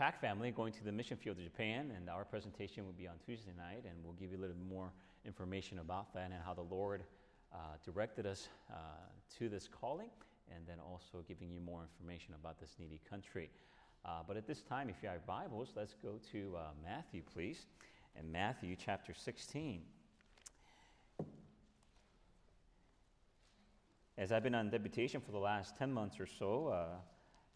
Pack family going to the mission field to Japan, and our presentation will be on Tuesday night, and we'll give you a little more information about that and how the Lord uh, directed us uh, to this calling, and then also giving you more information about this needy country. Uh, but at this time, if you have Bibles, let's go to uh, Matthew, please, and Matthew chapter 16. As I've been on deputation for the last 10 months or so, uh,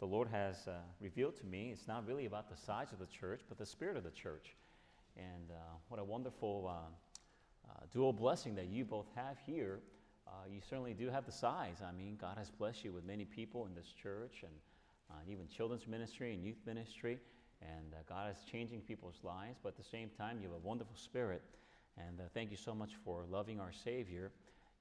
the Lord has uh, revealed to me it's not really about the size of the church, but the spirit of the church. And uh, what a wonderful uh, uh, dual blessing that you both have here. Uh, you certainly do have the size. I mean, God has blessed you with many people in this church and even children's ministry and youth ministry. And God is changing people's lives, but at the same time, you have a wonderful spirit. And thank you so much for loving our Savior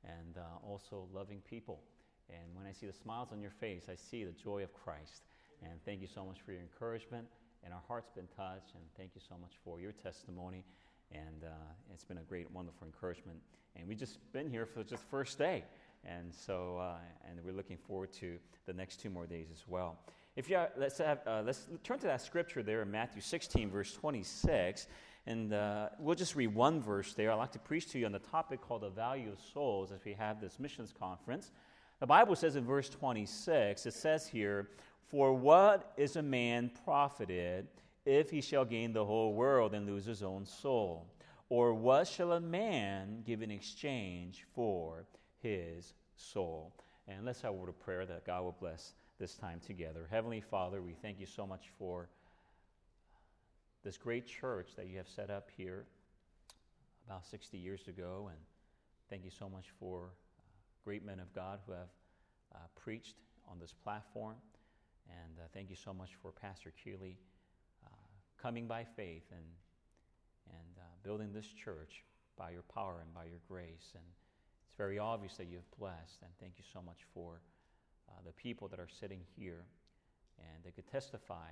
and also loving people. And when I see the smiles on your face, I see the joy of Christ. And thank you so much for your encouragement. And our heart's been touched. And thank you so much for your testimony. And uh, it's been a great, wonderful encouragement. And we just been here for just first day. And so, uh, and we're looking forward to the next two more days as well. If you are, let's have, uh, let's turn to that scripture there in Matthew 16, verse 26. And uh, we'll just read one verse there. I'd like to preach to you on the topic called the value of souls as we have this missions conference. The Bible says in verse 26, it says here, For what is a man profited if he shall gain the whole world and lose his own soul? Or what shall a man give in exchange for his soul? And let's have a word of prayer that God will bless this time together. Heavenly Father, we thank you so much for this great church that you have set up here about 60 years ago. And thank you so much for great men of God who have uh, preached on this platform. And uh, thank you so much for Pastor Keeley uh, coming by faith and, and uh, building this church by your power and by your grace. And it's very obvious that you have blessed. And thank you so much for uh, the people that are sitting here and they could testify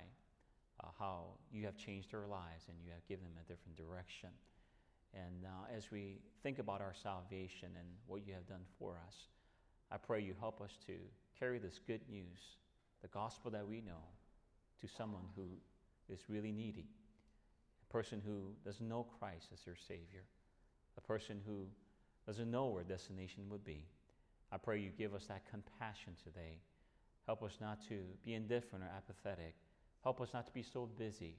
how you have changed their lives and you have given them a different direction. And now, as we think about our salvation and what you have done for us, I pray you help us to carry this good news, the gospel that we know, to someone who is really needy, a person who doesn't know Christ as their Savior, a person who doesn't know where destination would be. I pray you give us that compassion today. Help us not to be indifferent or apathetic. Help us not to be so busy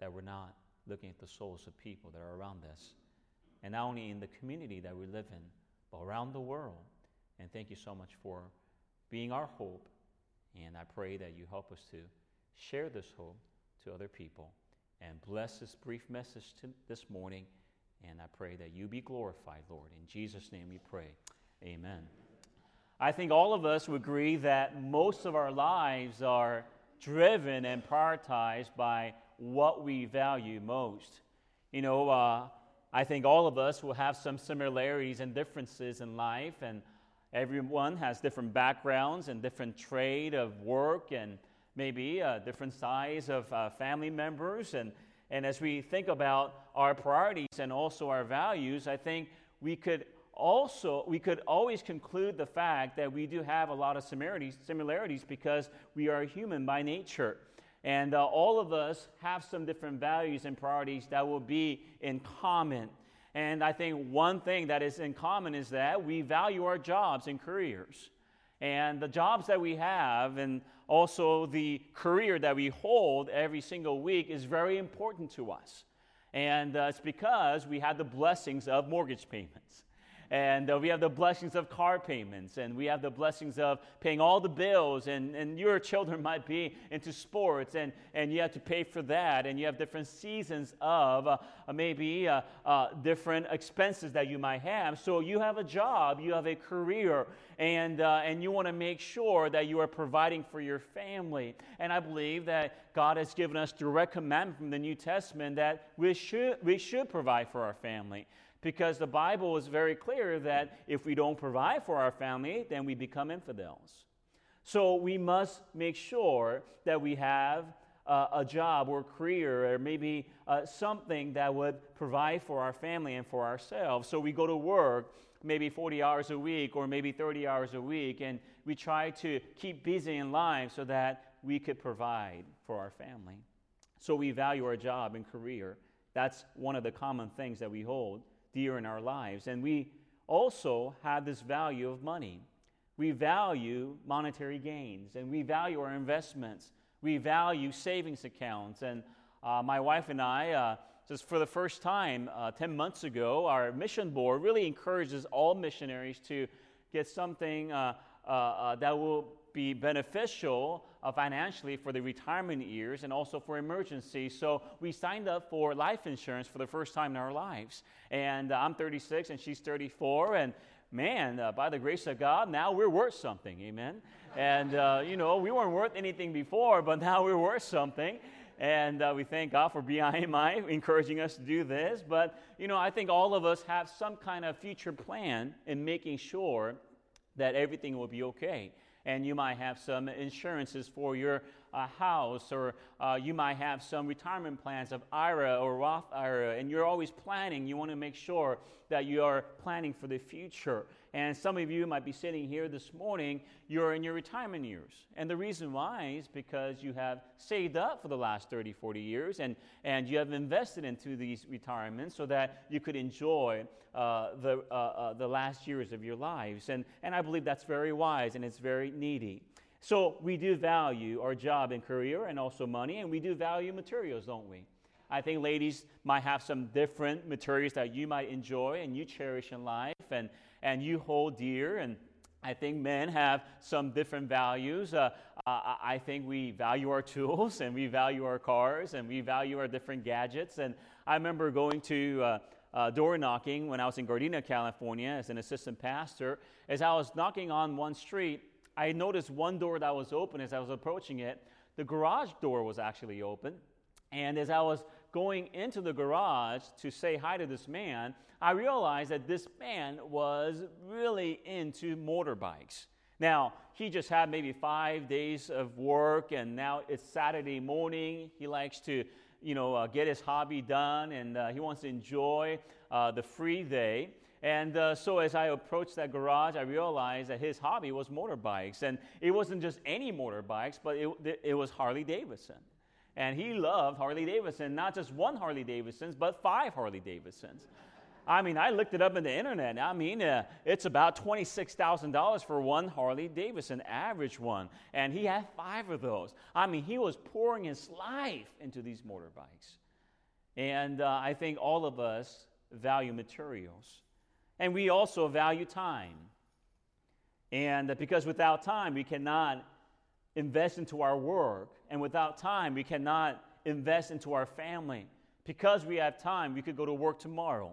that we're not looking at the souls of people that are around us. And not only in the community that we live in, but around the world. And thank you so much for being our hope. And I pray that you help us to share this hope to other people. And bless this brief message to this morning. And I pray that you be glorified, Lord. In Jesus' name we pray. Amen. I think all of us would agree that most of our lives are driven and prioritized by what we value most. You know, uh, I think all of us will have some similarities and differences in life, and everyone has different backgrounds and different trade of work and maybe a different size of uh, family members. And, and as we think about our priorities and also our values, I think we could also we could always conclude the fact that we do have a lot of similarities, similarities because we are human by nature. And uh, all of us have some different values and priorities that will be in common. And I think one thing that is in common is that we value our jobs and careers. And the jobs that we have, and also the career that we hold every single week, is very important to us. And uh, it's because we have the blessings of mortgage payments. And uh, we have the blessings of car payments, and we have the blessings of paying all the bills. And, and your children might be into sports, and, and you have to pay for that. And you have different seasons of uh, maybe uh, uh, different expenses that you might have. So you have a job, you have a career, and, uh, and you want to make sure that you are providing for your family. And I believe that God has given us direct commandment from the New Testament that we should, we should provide for our family because the Bible is very clear that if we don't provide for our family, then we become infidels. So we must make sure that we have uh, a job or career or maybe uh, something that would provide for our family and for ourselves. So we go to work maybe 40 hours a week or maybe 30 hours a week and we try to keep busy in life so that we could provide for our family. So we value our job and career. That's one of the common things that we hold dear in our lives. And we also have this value of money. We value monetary gains and we value our investments. We value savings accounts. And uh, my wife and I, uh, just for the first time uh, 10 months ago, our mission board really encourages all missionaries to get something uh, uh, uh, that will be beneficial uh, financially for the retirement years and also for emergencies. So we signed up for life insurance for the first time in our lives. And uh, I'm 36 and she's 34. And man, uh, by the grace of God, now we're worth something. Amen. And, uh, you know, we weren't worth anything before, but now we're worth something. And uh, we thank God for BIMI encouraging us to do this. But, you know, I think all of us have some kind of future plan in making sure that everything will be okay and you might have some insurances for your uh, house, or uh, you might have some retirement plans of IRA or Roth IRA, and you're always planning. You want to make sure that you are planning for the future. And some of you might be sitting here this morning, you're in your retirement years. And the reason why is because you have saved up for the last 30, 40 years and, and you have invested into these retirements so that you could enjoy uh, the, uh, uh, the last years of your lives. And, and I believe that's very wise and it's very needy. So we do value our job and career and also money, and we do value materials, don't we? I think ladies might have some different materials that you might enjoy and you cherish in life and, and you hold dear. And I think men have some different values. Uh, I think we value our tools and we value our cars and we value our different gadgets. And I remember going to uh, uh, door knocking when I was in Gardena, California, as an assistant pastor. As I was knocking on one street, I noticed one door that was open as I was approaching it. The garage door was actually open. And as I was going into the garage to say hi to this man, I realized that this man was really into motorbikes. Now, he just had maybe five days of work, and now it's Saturday morning. He likes to, you know, uh, get his hobby done, and uh, he wants to enjoy uh, the free day. And uh, so as I approached that garage, I realized that his hobby was motorbikes. And it wasn't just any motorbikes, but it, it was Harley Davidson. And he loved Harley Davidson, not just one Harley Davidsons, but five Harley Davidsons. I mean, I looked it up in the internet. I mean, uh, it's about $26,000 for one Harley Davidson, average one. And he had five of those. I mean, he was pouring his life into these motorbikes. And uh, I think all of us value materials. And we also value time. And because without time, we cannot invest into our work. And without time, we cannot invest into our family. Because we have time, we could go to work tomorrow.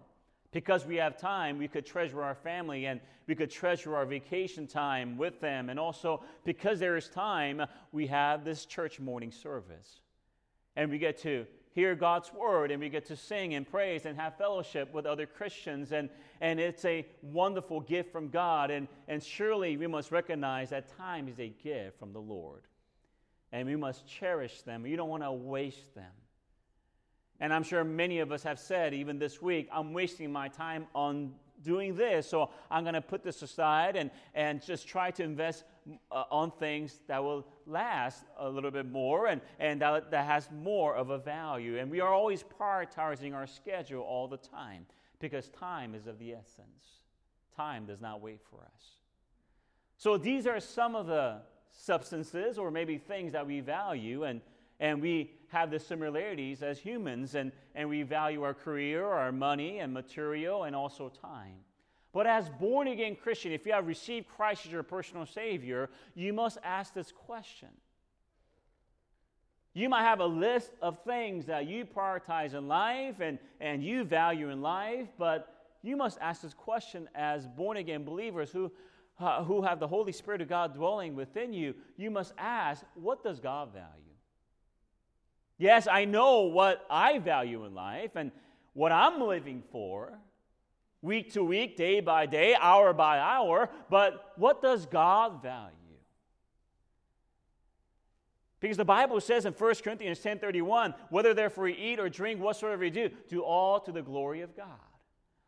Because we have time, we could treasure our family and we could treasure our vacation time with them. And also, because there is time, we have this church morning service. And we get to hear God's word and we get to sing and praise and have fellowship with other Christians. And, and it's a wonderful gift from God. And, and surely we must recognize that time is a gift from the Lord. And we must cherish them. You don't want to waste them. And I'm sure many of us have said, even this week, I'm wasting my time on doing this. So I'm going to put this aside and, and just try to invest uh, on things that will last a little bit more and, and that, that has more of a value. And we are always prioritizing our schedule all the time because time is of the essence. Time does not wait for us. So these are some of the substances or maybe things that we value and, and we have the similarities as humans and, and we value our career, our money and material and also time. But as born again Christian, if you have received Christ as your personal Savior, you must ask this question. You might have a list of things that you prioritize in life and, and you value in life, but you must ask this question as born again believers who, uh, who have the Holy Spirit of God dwelling within you. You must ask, what does God value? Yes, I know what I value in life and what I'm living for week to week, day by day, hour by hour, but what does God value? Because the Bible says in 1 Corinthians 10:31, whether therefore we eat or drink whatsoever we do, do all to the glory of God.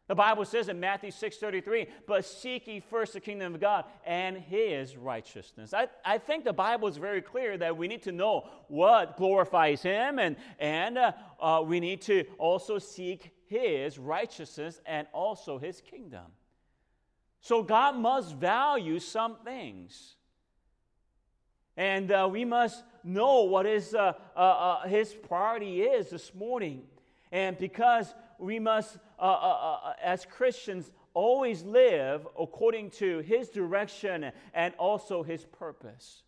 The Bible says in Matthew 6:33, "But seek ye first the kingdom of God and his righteousness." I, I think the Bible is very clear that we need to know what glorifies him, and, and uh, uh, we need to also seek his righteousness and also his kingdom. So God must value some things. And uh, we must know what his, uh, uh, uh, his priority is this morning. And because we must, uh, uh, uh, as Christians, always live according to His direction and also His purpose.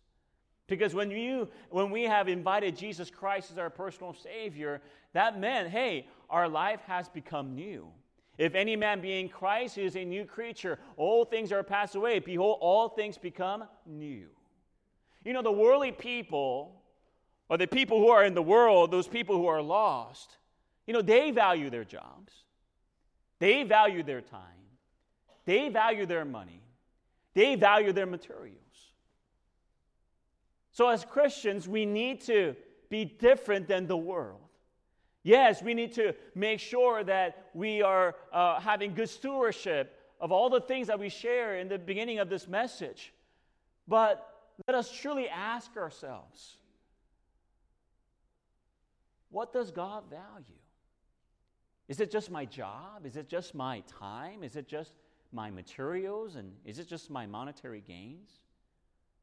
Because when, you, when we have invited Jesus Christ as our personal Savior, that meant, hey, our life has become new. If any man be in Christ, he is a new creature. All things are passed away. Behold, all things become new. You know, the worldly people, or the people who are in the world, those people who are lost, you know, they value their jobs, they value their time, they value their money, they value their materials. So, as Christians, we need to be different than the world. Yes, we need to make sure that we are uh, having good stewardship of all the things that we share in the beginning of this message. But let us truly ask ourselves what does God value? Is it just my job? Is it just my time? Is it just my materials? And is it just my monetary gains?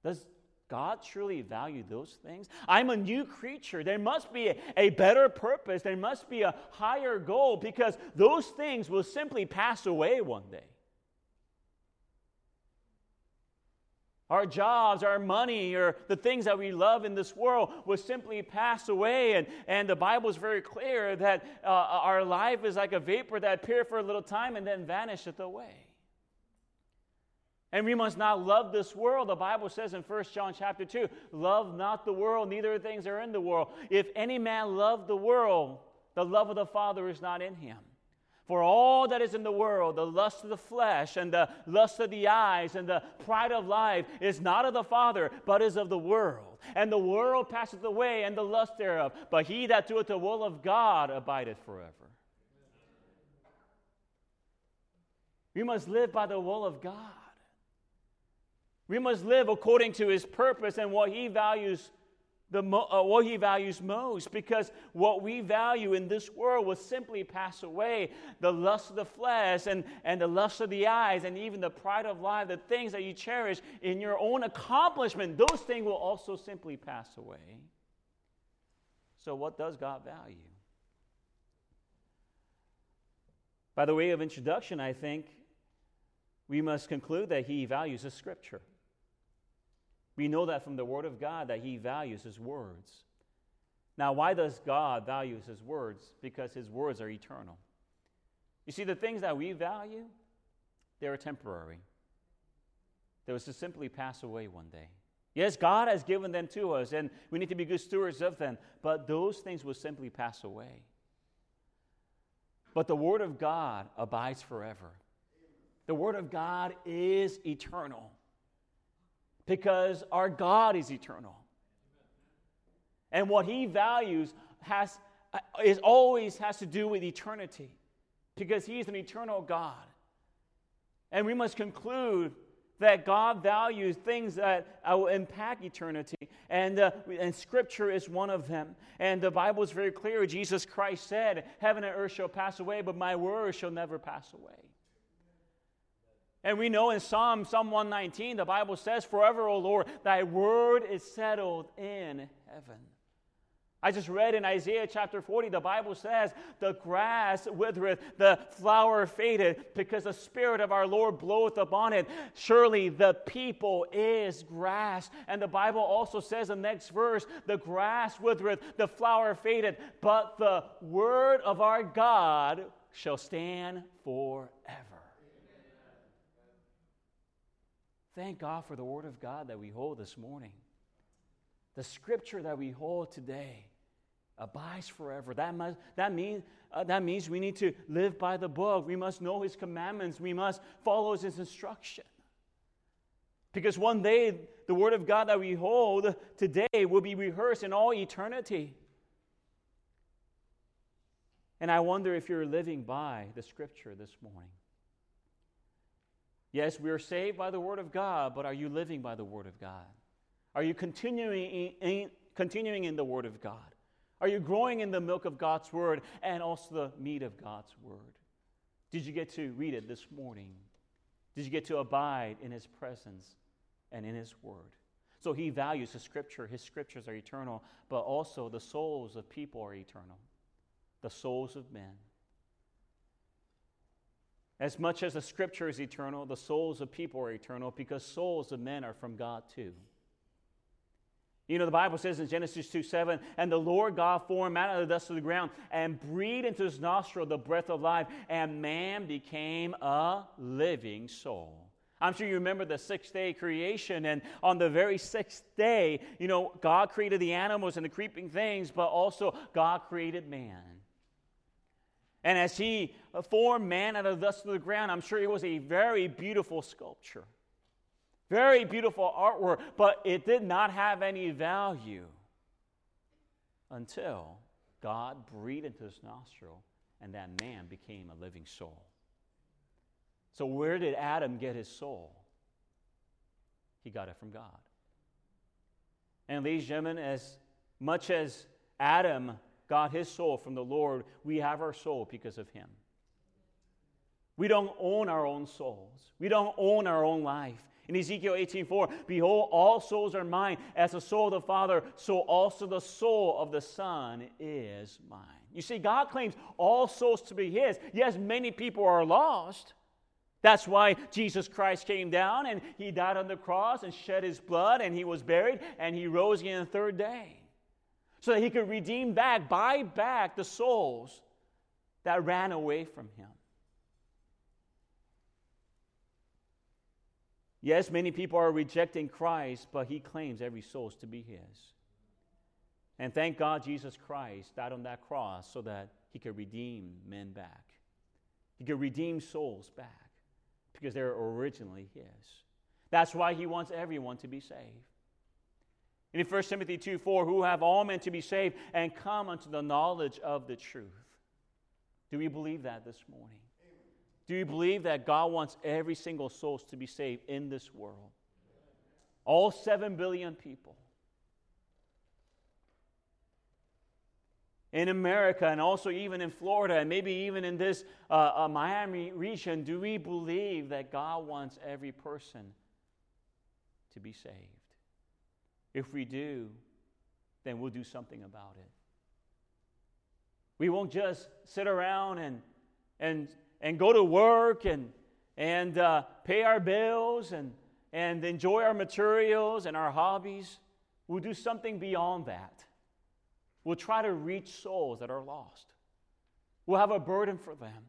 Does God truly value those things? I'm a new creature. There must be a, a, better purpose. There must be a higher goal because those things will simply pass away one day. Our jobs, our money, or the things that we love in this world will simply pass away. And, and the Bible is very clear that uh, our life is like a vapor that appears for a little time and then vanisheth away. And we must not love this world. The Bible says in 1 John chapter 2, love not the world, neither the things are in the world. If any man love the world, the love of the Father is not in him. For all that is in the world, the lust of the flesh and the lust of the eyes and the pride of life is not of the Father, but is of the world. And the world passeth away and the lust thereof, but he that doeth the will of God abideth forever. We must live by the will of God. We must live according to his purpose and what he values the, uh, what he values most because what we value in this world will simply pass away. The lust of the flesh and, and the lust of the eyes and even the pride of life, the things that you cherish in your own accomplishment, those things will also simply pass away. So, what does God value? By the way of introduction, I think we must conclude that he values the scripture. We know that from the Word of God that He values His words. Now, why does God value His words? Because His words are eternal. You see, the things that we value, they're temporary. They will just simply pass away one day. Yes, God has given them to us, and we need to be good stewards of them, but those things will simply pass away. But the Word of God abides forever. The Word of God is eternal because our God is eternal. And what he values has, uh, is always has to do with eternity because he is an eternal God. And we must conclude that God values things that will impact eternity. And, uh, and Scripture is one of them. And the Bible is very clear. Jesus Christ said, Heaven and earth shall pass away, but my word shall never pass away. And we know in Psalm, Psalm 119, the Bible says, Forever, O Lord, thy word is settled in heaven. I just read in Isaiah chapter 40, the Bible says, The grass withereth, the flower fadeth, because the Spirit of our Lord bloweth upon it. Surely the people is grass. And the Bible also says in the next verse, The grass withereth, the flower fadeth, but the word of our God shall stand forever. Thank God for the Word of God that we hold this morning. The Scripture that we hold today abides forever. That, must, that, mean, uh, that means we need to live by the book. We must know His commandments. We must follow His instruction. Because one day, the Word of God that we hold today will be rehearsed in all eternity. And I wonder if you're living by the scripture this morning. Yes, we are saved by the Word of God, but are you living by the Word of God? Are you continuing in, continuing in the Word of God? Are you growing in the milk of God's Word and also the meat of God's Word? Did you get to read it this morning? Did you get to abide in His presence and in His Word? So He values His Scripture. His Scriptures are eternal, but also the souls of people are eternal, the souls of men. As much as the scripture is eternal, the souls of people are eternal because souls of men are from God too. You know, the Bible says in Genesis 2 7, and the Lord God formed out of the dust of the ground and breathed into his nostril the breath of life, and man became a living soul. I'm sure you remember the sixth day creation, and on the very sixth day, you know, God created the animals and the creeping things, but also God created man. And as he formed man out of the dust of the ground, I'm sure it was a very beautiful sculpture. Very beautiful artwork, but it did not have any value until God breathed into his nostril and that man became a living soul. So, where did Adam get his soul? He got it from God. And, ladies and gentlemen, as much as Adam got his soul from the Lord, we have our soul because of him. We don't own our own souls. We don't own our own life. In Ezekiel 18:4, behold, all souls are mine. As the soul of the Father, so also the soul of the Son is mine. You see, God claims all souls to be his. Yes, many people are lost. That's why Jesus Christ came down and he died on the cross and shed his blood and he was buried and he rose again the third day so that he could redeem back, buy back the souls that ran away from him. Yes, many people are rejecting Christ, but he claims every soul to be his. And thank God Jesus Christ died on that cross so that he could redeem men back. He could redeem souls back because they're originally his. That's why he wants everyone to be saved. In 1 Timothy 2 4, who have all men to be saved and come unto the knowledge of the truth. Do we believe that this morning? Do you believe that God wants every single soul to be saved in this world? All 7 billion people. In America and also even in Florida and maybe even in this uh, uh, Miami region, do we believe that God wants every person to be saved? If we do, then we'll do something about it. We won't just sit around and, and, and go to work and, and uh, pay our bills and, and enjoy our materials and our hobbies. We'll do something beyond that. We'll try to reach souls that are lost. We'll have a burden for them.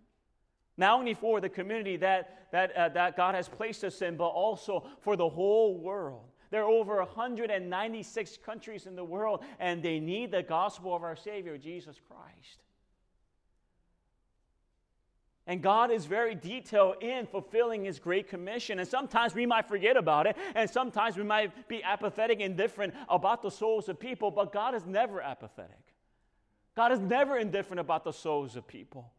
Not only for the community that, that, uh, that God has placed us in, but also for the whole world. There are over 196 countries in the world, and they need the gospel of our Savior, Jesus Christ. And God is very detailed in fulfilling His great commission. And sometimes we might forget about it, and sometimes we might be apathetic, indifferent about the souls of people, but God is never apathetic. God is never indifferent about the souls of people.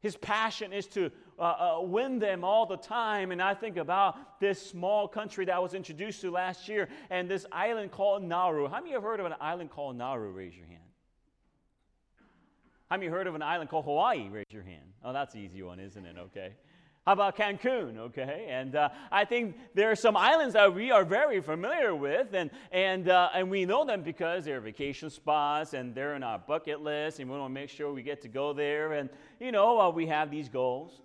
His passion is to uh, uh, win them all the time. And I think about this small country that I was introduced to last year and this island called Nauru. How many have heard of an island called Nauru? Raise your hand. How many have heard of an island called Hawaii? Raise your hand. Oh, that's an easy one, isn't it? Okay. How about Cancun? Okay, and uh, I think there are some islands that we are very familiar with, and and uh, and we know them because they're vacation spots and they're in our bucket list, and we want to make sure we get to go there, and you know uh, we have these goals.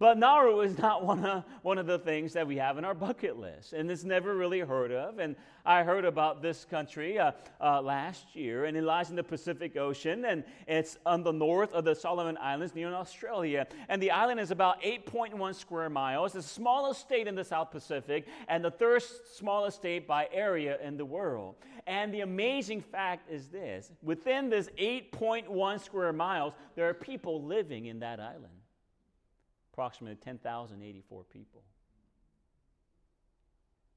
But Nauru is not one of, one of the things that we have in our bucket list, and it's never really heard of. And I heard about this country uh, uh, last year, and it lies in the Pacific Ocean, and it's on the north of the Solomon Islands near Australia. And the island is about 8.1 square miles. The smallest state in the South Pacific, and the third smallest state by area in the world. And the amazing fact is this within this 8.1 square miles, there are people living in that island approximately 10,084 people.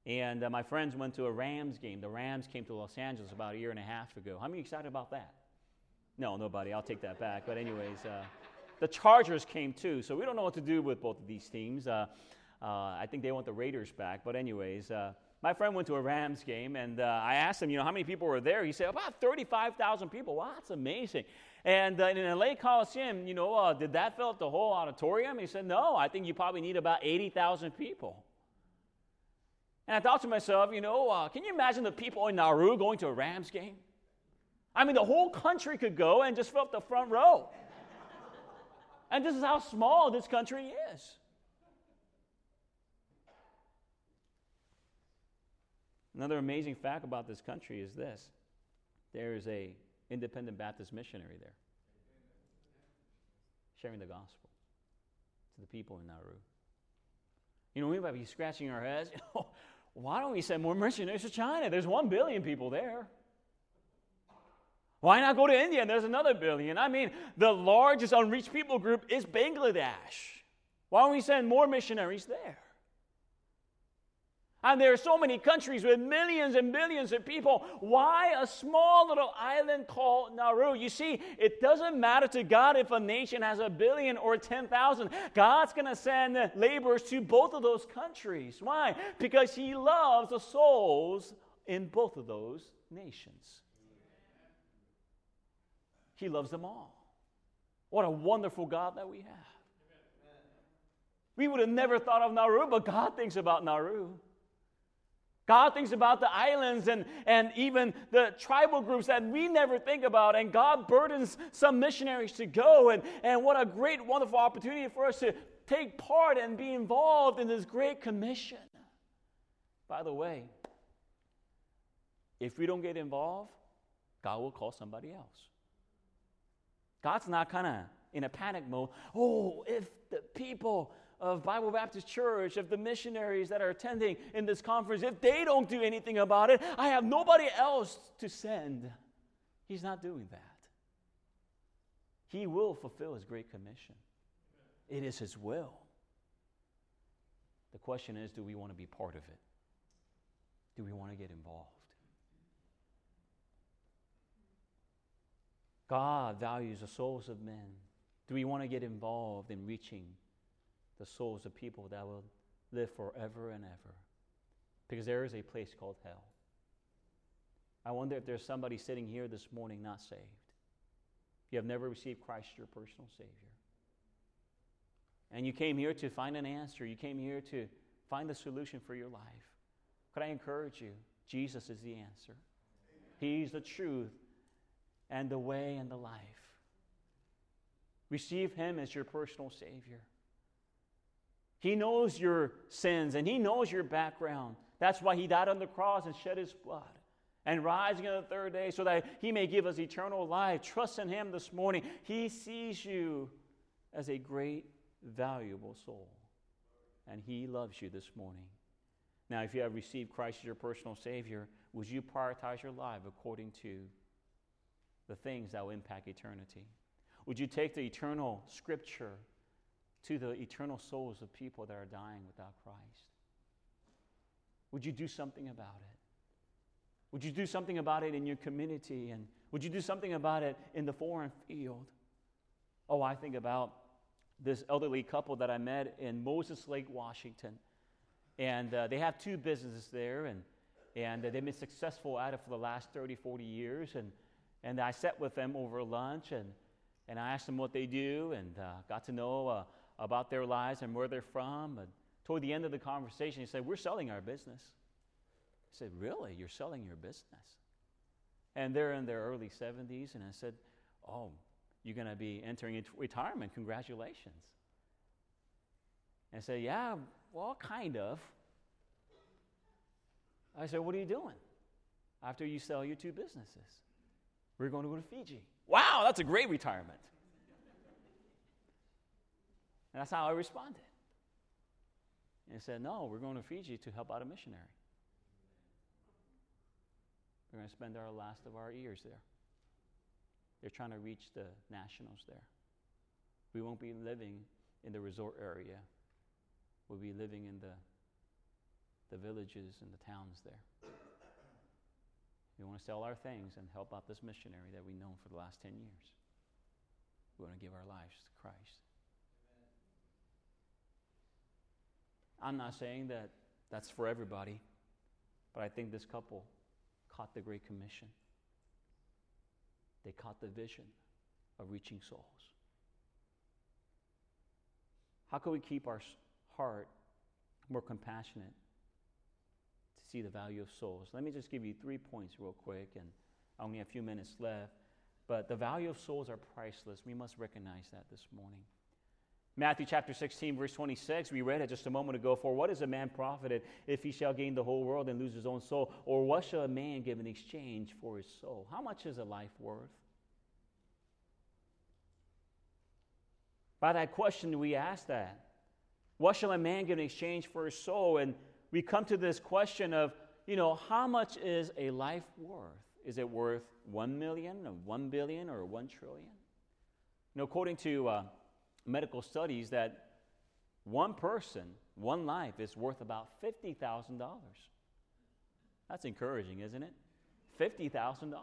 And uh, my friends went to a Rams game. The Rams came to Los Angeles about a year and a half ago. How many excited about that? No, nobody. I'll take that back. But, anyways, uh, the Chargers came too. So we don't know what to do with both of these teams. Uh, uh, I think they want the Raiders back. But, anyways, uh, my friend went to a Rams game, and uh, I asked him, you know, how many people were there? He said, about 35,000 people. Wow, that's amazing. And uh, in LA Coliseum, you know, uh, did that fill up the whole auditorium? He said, no, I think you probably need about 80,000 people. And I thought to myself, you know, uh, can you imagine the people in Nauru going to a Rams game? I mean, the whole country could go and just fill up the front row. and this is how small this country is. Another amazing fact about this country is this there is a independent Baptist missionary there sharing the gospel to the people in Nauru. You know, we might be scratching our heads. Oh, why don't we send more missionaries to China? There's one billion people there. Why not go to India? And there's another billion. I mean, the largest unreached people group is Bangladesh. Why don't we send more missionaries there? And there are so many countries with millions and billions of people. Why a small little island called Nauru? You see, it doesn't matter to God if a nation has a billion or 10,000. God's going to send laborers to both of those countries. Why? Because He loves the souls in both of those nations. He loves them all. What a wonderful God that we have. We would have never thought of Nauru, but God thinks about Nauru. God thinks about the islands and, and even the tribal groups that we never think about. And God burdens some missionaries to go. And, and what a great, wonderful opportunity for us to take part and be involved in this great commission. By the way, if we don't get involved, God will call somebody else. God's not kind of in a panic mode. Oh, if the people of Bible Baptist Church, of the missionaries that are attending in this conference, if they don't do anything about it, I have nobody else to send. He's not doing that. He will fulfill His great commission, it is His will. The question is do we want to be part of it? Do we want to get involved? God values the souls of men. Do we want to get involved in reaching the souls of people that will live forever and ever. Because there is a place called hell. I wonder if there's somebody sitting here this morning not saved. You have never received Christ as your personal Savior. And you came here to find an answer. You came here to find the solution for your life. Could I encourage you? Jesus is the answer. He's the truth and the way and the life. Receive Him as your personal Savior. He knows your sins and He knows your background. That's why He died on the cross and shed His blood and rising on the third day so that He may give us eternal life. Trust in Him this morning. He sees you as a great, valuable soul, and He loves you this morning. Now, if you have received Christ as your personal Savior, would you prioritize your life according to the things that will impact eternity? Would you take the eternal scripture to the eternal souls of people that are dying without Christ? Would you do something about it? Would you do something about it in your community? And would you do something about it in the foreign field? Oh, I think about this elderly couple that I met in Moses Lake, Washington. And uh, they have two businesses there, and, and uh, they've been successful at it for the last 30, 40 years. And, and I sat with them over lunch, and, and I asked them what they do, and uh, got to know uh, about their lives and where they're from. And toward the end of the conversation, he said, We're selling our business. I said, Really? You're selling your business? And they're in their early 70s. And I said, Oh, you're going to be entering into retirement. Congratulations. And I said, Yeah, well, kind of. I said, What are you doing after you sell your two businesses? We're going to go to Fiji. Wow, that's a great retirement. And that's how I responded. And he said, No, we're going to Fiji to help out a missionary. We're going to spend our last of our years there. They're trying to reach the nationals there. We won't be living in the resort area. We'll be living in the, the villages and the towns there. We want to sell our things and help out this missionary that we've known for the last 10 years. We want to give our lives to Christ. I'm not saying that that's for everybody, but I think this couple caught the Great Commission. They caught the vision of reaching souls. How can we keep our heart more compassionate to see the value of souls? Let me just give you three points real quick, and I only have a few minutes left. But the value of souls are priceless. We must recognize that this morning. Matthew chapter 16, verse 26, we read it just a moment ago. For what is a man profited if he shall gain the whole world and lose his own soul? Or what shall a man give in exchange for his soul? How much is a life worth? By that question, we ask that. What shall a man give in exchange for his soul? And we come to this question of, you know, how much is a life worth? Is it worth 1 million or 1 billion or 1 trillion? You know, according to uh, medical studies that one person, one life is worth about $50,000. That's encouraging, isn't it? $50,000.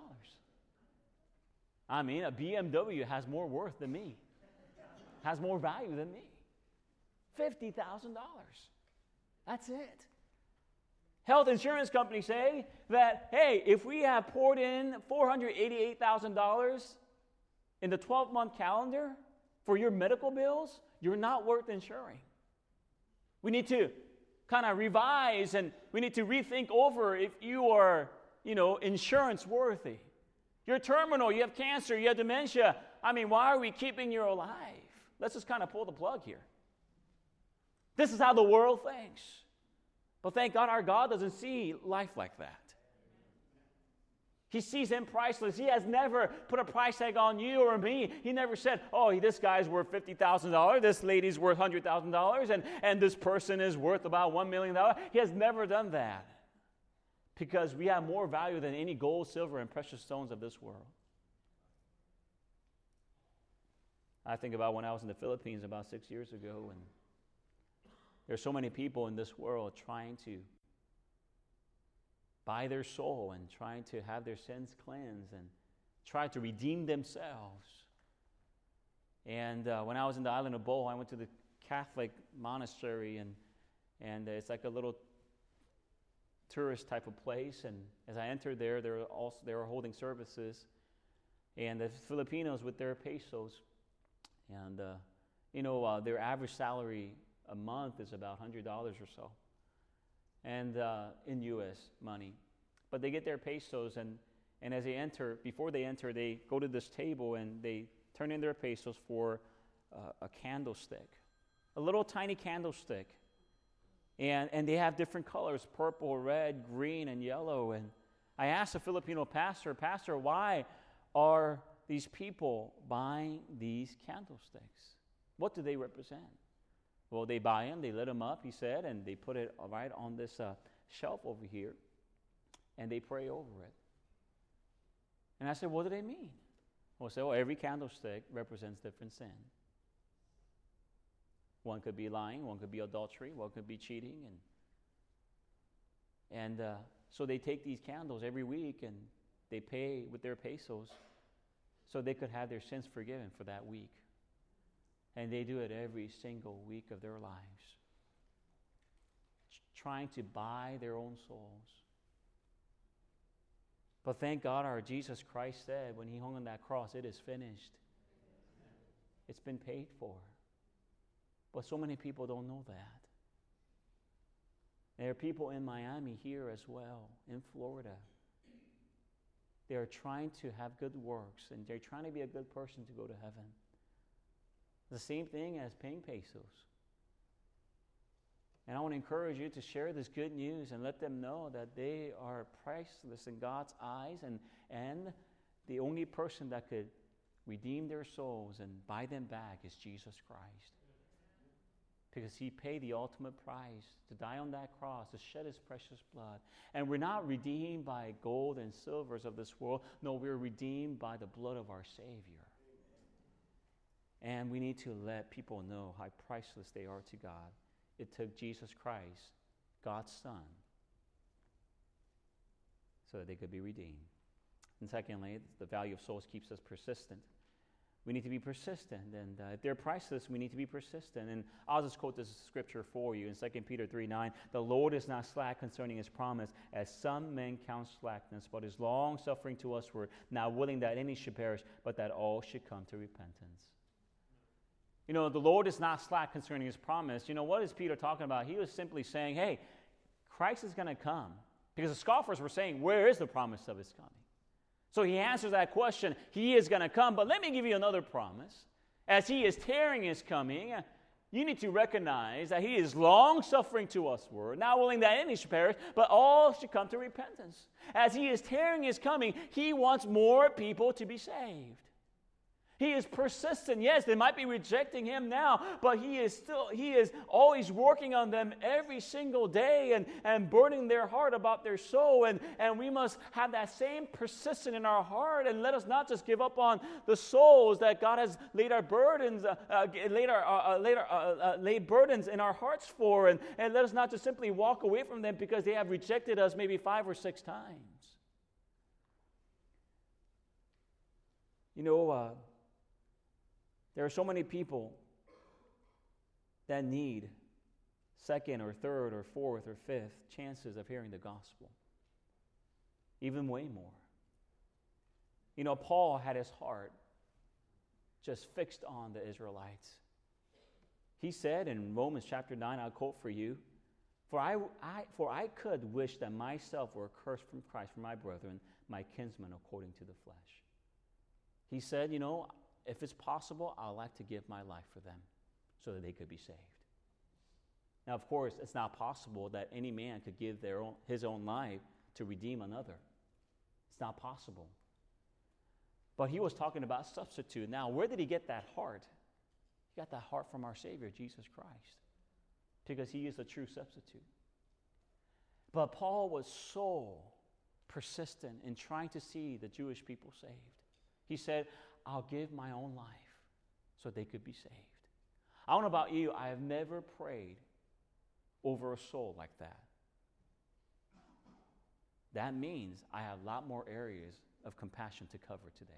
I mean, a BMW has more worth than me, has more value than me. $50,000. That's it. Health insurance companies say that, hey, if we have poured in $488,000 in the 12 month calendar, for your medical bills, you're not worth insuring. We need to kind of revise and we need to rethink over if you are, you know, insurance worthy. You're terminal, you have cancer, you have dementia. I mean, why are we keeping you alive? Let's just kind of pull the plug here. This is how the world thinks. But thank God our God doesn't see life like that. He sees him priceless. He has never put a price tag on you or me. He never said, oh, this guy's worth $50,000, this lady's worth $100,000, and, and this person is worth about $1 million. He has never done that because we have more value than any gold, silver, and precious stones of this world. I think about when I was in the Philippines about six years ago, and there's so many people in this world trying to buy their soul and trying to have their sins cleansed and try to redeem themselves. And uh, when I was in the island of Bohol, I went to the Catholic monastery, and, and it's like a little tourist type of place. And as I entered there, they were, also, they were holding services, and the Filipinos with their pesos. And, uh, you know, uh, their average salary a month is about $100 or so and uh, in U.S. money. But they get their pesos, and, and as they enter, before they enter, they go to this table and they turn in their pesos for uh, a candlestick, a little tiny candlestick. And, and they have different colors purple, red, green, and yellow. And I asked a Filipino pastor, Pastor, why are these people buying these candlesticks? What do they represent? Well, they buy them, they lit them up, he said, and they put it right on this uh, shelf over here, and they pray over it. And I said, What do they mean? Well, so well, every candlestick represents different sin. One could be lying, one could be adultery, one could be cheating, and and uh, so they take these candles every week and they pay with their pesos, so they could have their sins forgiven for that week. And they do it every single week of their lives, trying to buy their own souls. But thank God our Jesus Christ said when he hung on that cross, it is finished. It's been paid for. But so many people don't know that. There are people in Miami here as well, in Florida. They are trying to have good works and they're trying to be a good person to go to heaven. The same thing as paying pesos. And I want to encourage you to share this good news and let them know that they are priceless in God's eyes and, and the only person that could redeem their souls and buy them back is Jesus Christ. Because he paid the ultimate price to die on that cross, to shed his precious blood. And we're not redeemed by gold and silvers of this world. No, we're redeemed by the blood of our Savior. And we need to let people know how priceless they are to God. It took Jesus Christ, God's Son, so that they could be redeemed. And secondly, the value of souls keeps us persistent. We need to be persistent. And uh, if they're priceless, we need to be persistent. And I'll just quote this scripture for you in 2 Peter 3 9. The Lord is not slack concerning his promise, as some men count slackness, but is long suffering to usward, not willing that any should perish, but that all should come to repentance. You know, the Lord is not slack concerning his promise. You know, what is Peter talking about? He was simply saying, hey, Christ is going to come. Because the scoffers were saying, where is the promise of his coming? So he answers that question. He is going to come. But let me give you another promise. As he is tearing his coming, you need to recognize that he is long suffering to usward, not willing that any should perish, but all should come to repentance. As he is tearing his coming, he wants more people to be saved. He is persistent. Yes, they might be rejecting him now, but he is still, he is always working on them every single day and, and burning their heart about their soul. And, and we must have that same persistence in our heart and let us not just give up on the souls that God has laid our burdens, uh, uh, laid, our, uh, uh laid, our, uh, laid burdens in our hearts for. And, and let us not just simply walk away from them because they have rejected us maybe five or six times. You know, there are so many people that need second or third or fourth or fifth chances of hearing the gospel. Even way more. You know, Paul had his heart just fixed on the Israelites. He said in Romans chapter 9, I'll quote for you, for I, I, for I could wish that myself were cursed from Christ for my brethren, my kinsmen according to the flesh. He said, You know, if it's possible, I'd like to give my life for them so that they could be saved. Now, of course, it's not possible that any man could give their own, his own life to redeem another. It's not possible. But he was talking about substitute. Now, where did he get that heart? He got that heart from our Savior, Jesus Christ, because he is a true substitute. But Paul was so persistent in trying to see the Jewish people saved. He said, I'll give my own life so they could be saved. I don't know about you, I have never prayed over a soul like that. That means I have a lot more areas of compassion to cover today.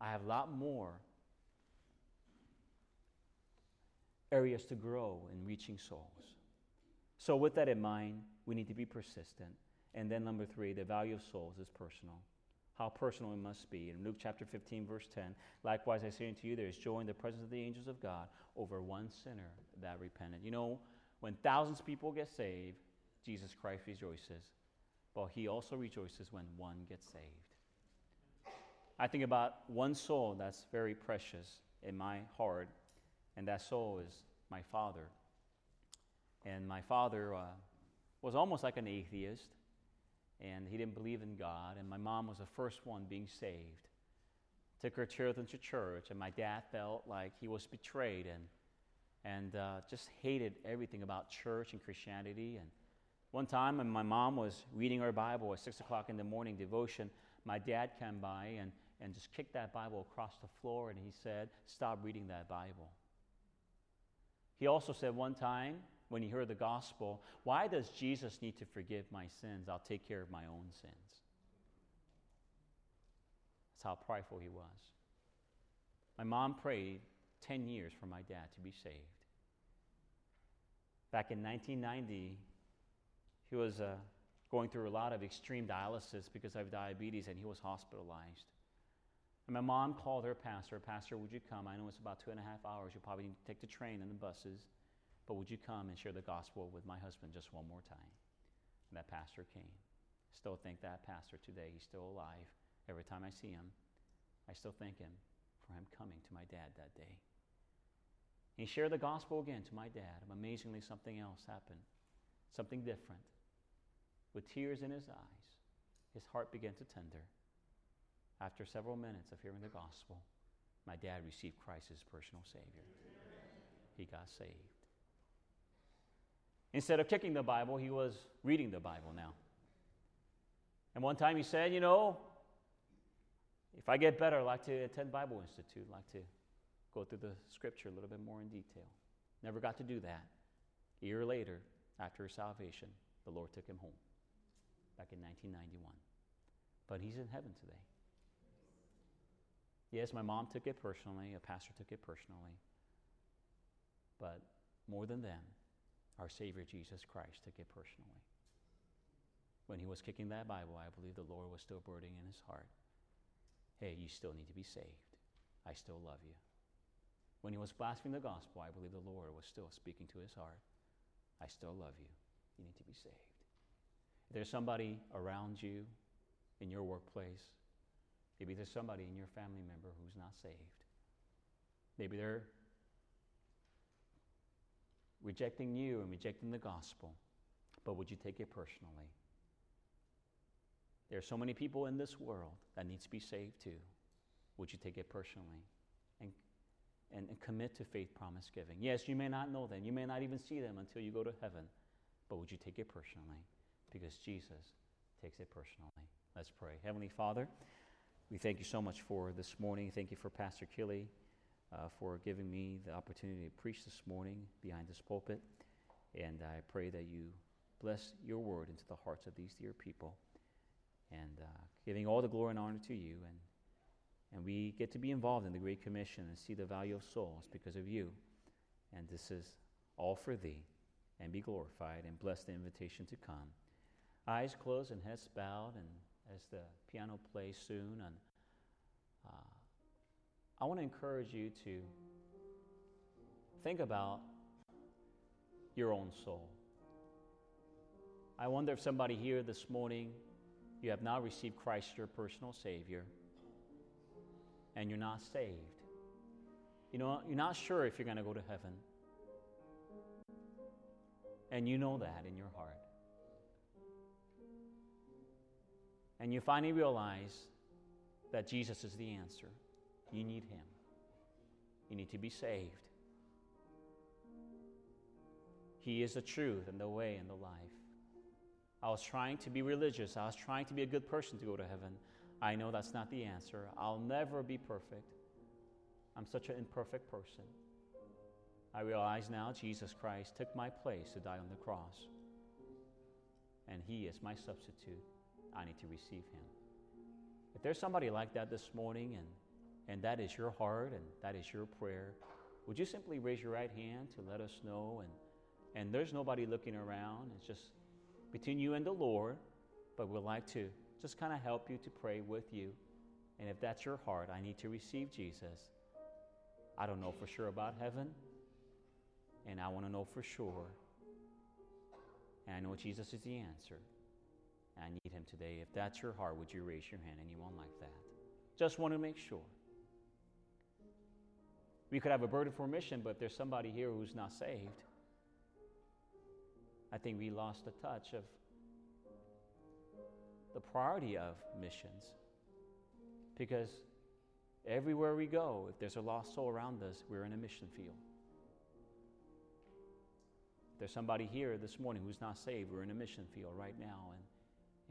I have a lot more areas to grow in reaching souls. So, with that in mind, we need to be persistent. And then, number three, the value of souls is personal how personal it must be. In Luke chapter 15, verse 10, likewise I say unto you, there is joy in the presence of the angels of God over one sinner that repented. You know, when thousands of people get saved, Jesus Christ rejoices, but he also rejoices when one gets saved. I think about one soul that's very precious in my heart, and that soul is my father. And my father uh, was almost like an atheist and he didn't believe in God. And my mom was the first one being saved. Took her children to church, and my dad felt like he was betrayed and, and uh, just hated everything about church and Christianity. And one time, when my mom was reading her Bible at 6 o'clock in the morning devotion, my dad came by and, and just kicked that Bible across the floor, and he said, Stop reading that Bible. He also said one time, when he heard the gospel, why does Jesus need to forgive my sins? I'll take care of my own sins. That's how prideful he was. My mom prayed 10 years for my dad to be saved. Back in 1990, he was uh, going through a lot of extreme dialysis because of diabetes and he was hospitalized. And my mom called her pastor, Pastor, would you come? I know it's about two and a half hours. You'll probably need to take the train and the buses. But would you come and share the gospel with my husband just one more time? And that pastor came. Still think that pastor today. He's still alive. Every time I see him, I still thank him for him coming to my dad that day. He shared the gospel again to my dad. Amazingly, something else happened, something different. With tears in his eyes, his heart began to tender. After several minutes of hearing the gospel, my dad received Christ as personal Savior. He got saved. Instead of kicking the Bible, he was reading the Bible now. And one time he said, You know, if I get better, I'd like to attend Bible Institute, I'd like to go through the scripture a little bit more in detail. Never got to do that. A year later, after his salvation, the Lord took him home. back in 1991. But he's in heaven today. Yes, my mom took it personally, a pastor took it personally. But more than them, our Savior Jesus Christ took it personally. When he was kicking that Bible, I believe the Lord was still burning in his heart. Hey, you still need to be saved. I still love you. When he was blaspheming the gospel, I believe the Lord was still speaking to his heart. I still love you. You need to be saved. If there's somebody around you in your workplace, maybe there's somebody in your family member who's not saved. Maybe they're rejecting you and rejecting the gospel, but would you take it personally? There are so many people in this world that need to be saved too. Would you take it personally and, and, and commit to faith promise giving? Yes, you may not know them. You may not even see them until you go to heaven. But would you take it personally? Because Jesus takes it personally. Let's pray. Heavenly Father, we thank you so much for this morning. Thank you for Pastor Killy uh, for giving me the opportunity to preach this morning behind this pulpit. And I pray that you bless your word into the hearts of these dear people. And uh, giving all the glory and honor to you. And, and we get to be involved in the Great Commission and see the value of souls because of you. And this is all for thee. And be glorified and bless the invitation to come. Eyes closed and heads bowed. And as the piano plays soon, and I want to encourage you to think about your own soul. I wonder if somebody here this morning, you have not received Christ your personal Savior, and you're not saved. You know, you're not sure if you're going to go to heaven. And you know that in your heart. And you finally realize that Jesus is the answer. You need Him. You need to be saved. He is the truth and the way and the life. I was trying to be religious. I was trying to be a good person to go to heaven. I know that's not the answer. I'll never be perfect. I'm such an imperfect person. I realize now Jesus Christ took my place to die on the cross. And He is my substitute. I need to receive Him. If there's somebody like that this morning and, and that is your heart and that is your prayer, would you simply raise your right hand to let us know? And, and there's nobody looking around. It's just between you and the Lord, but we'd like to just kind of help you to pray with you. And if that's your heart, I need to receive Jesus. I don't know for sure about heaven, and I want to know for sure. And I know Jesus is the answer. I need him today. If that's your heart, would you raise your hand? Anyone like that? Just want to make sure. We could have a burden for mission, but if there's somebody here who's not saved, I think we lost the touch of the priority of missions. Because everywhere we go, if there's a lost soul around us, we're in a mission field. If there's somebody here this morning who's not saved, we're in a mission field right now. And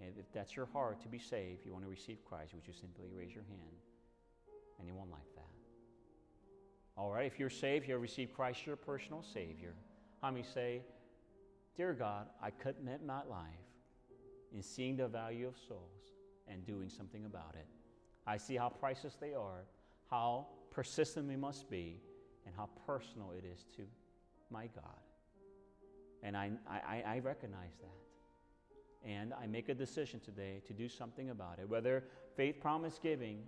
and if that's your heart to be saved, you want to receive Christ, would you simply raise your hand? Anyone like that? All right, if you're saved, you have received Christ, your personal Savior. How many say, Dear God, I commit my life in seeing the value of souls and doing something about it. I see how priceless they are, how persistent we must be, and how personal it is to my God. And I, I, I recognize that and I make a decision today to do something about it. Whether faith promise giving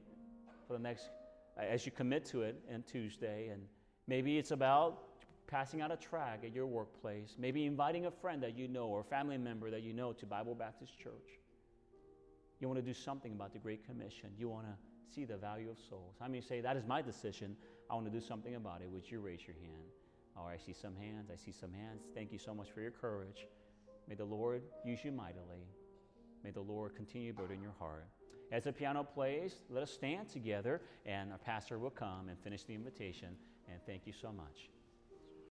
for the next, as you commit to it on Tuesday, and maybe it's about passing out a track at your workplace, maybe inviting a friend that you know or a family member that you know to Bible Baptist Church. You want to do something about the Great Commission. You want to see the value of souls. How many say, That is my decision. I want to do something about it? Would you raise your hand? Oh, I see some hands. I see some hands. Thank you so much for your courage. May the Lord use you mightily. May the Lord continue to burden your heart. As the piano plays, let us stand together, and our pastor will come and finish the invitation. And thank you so much.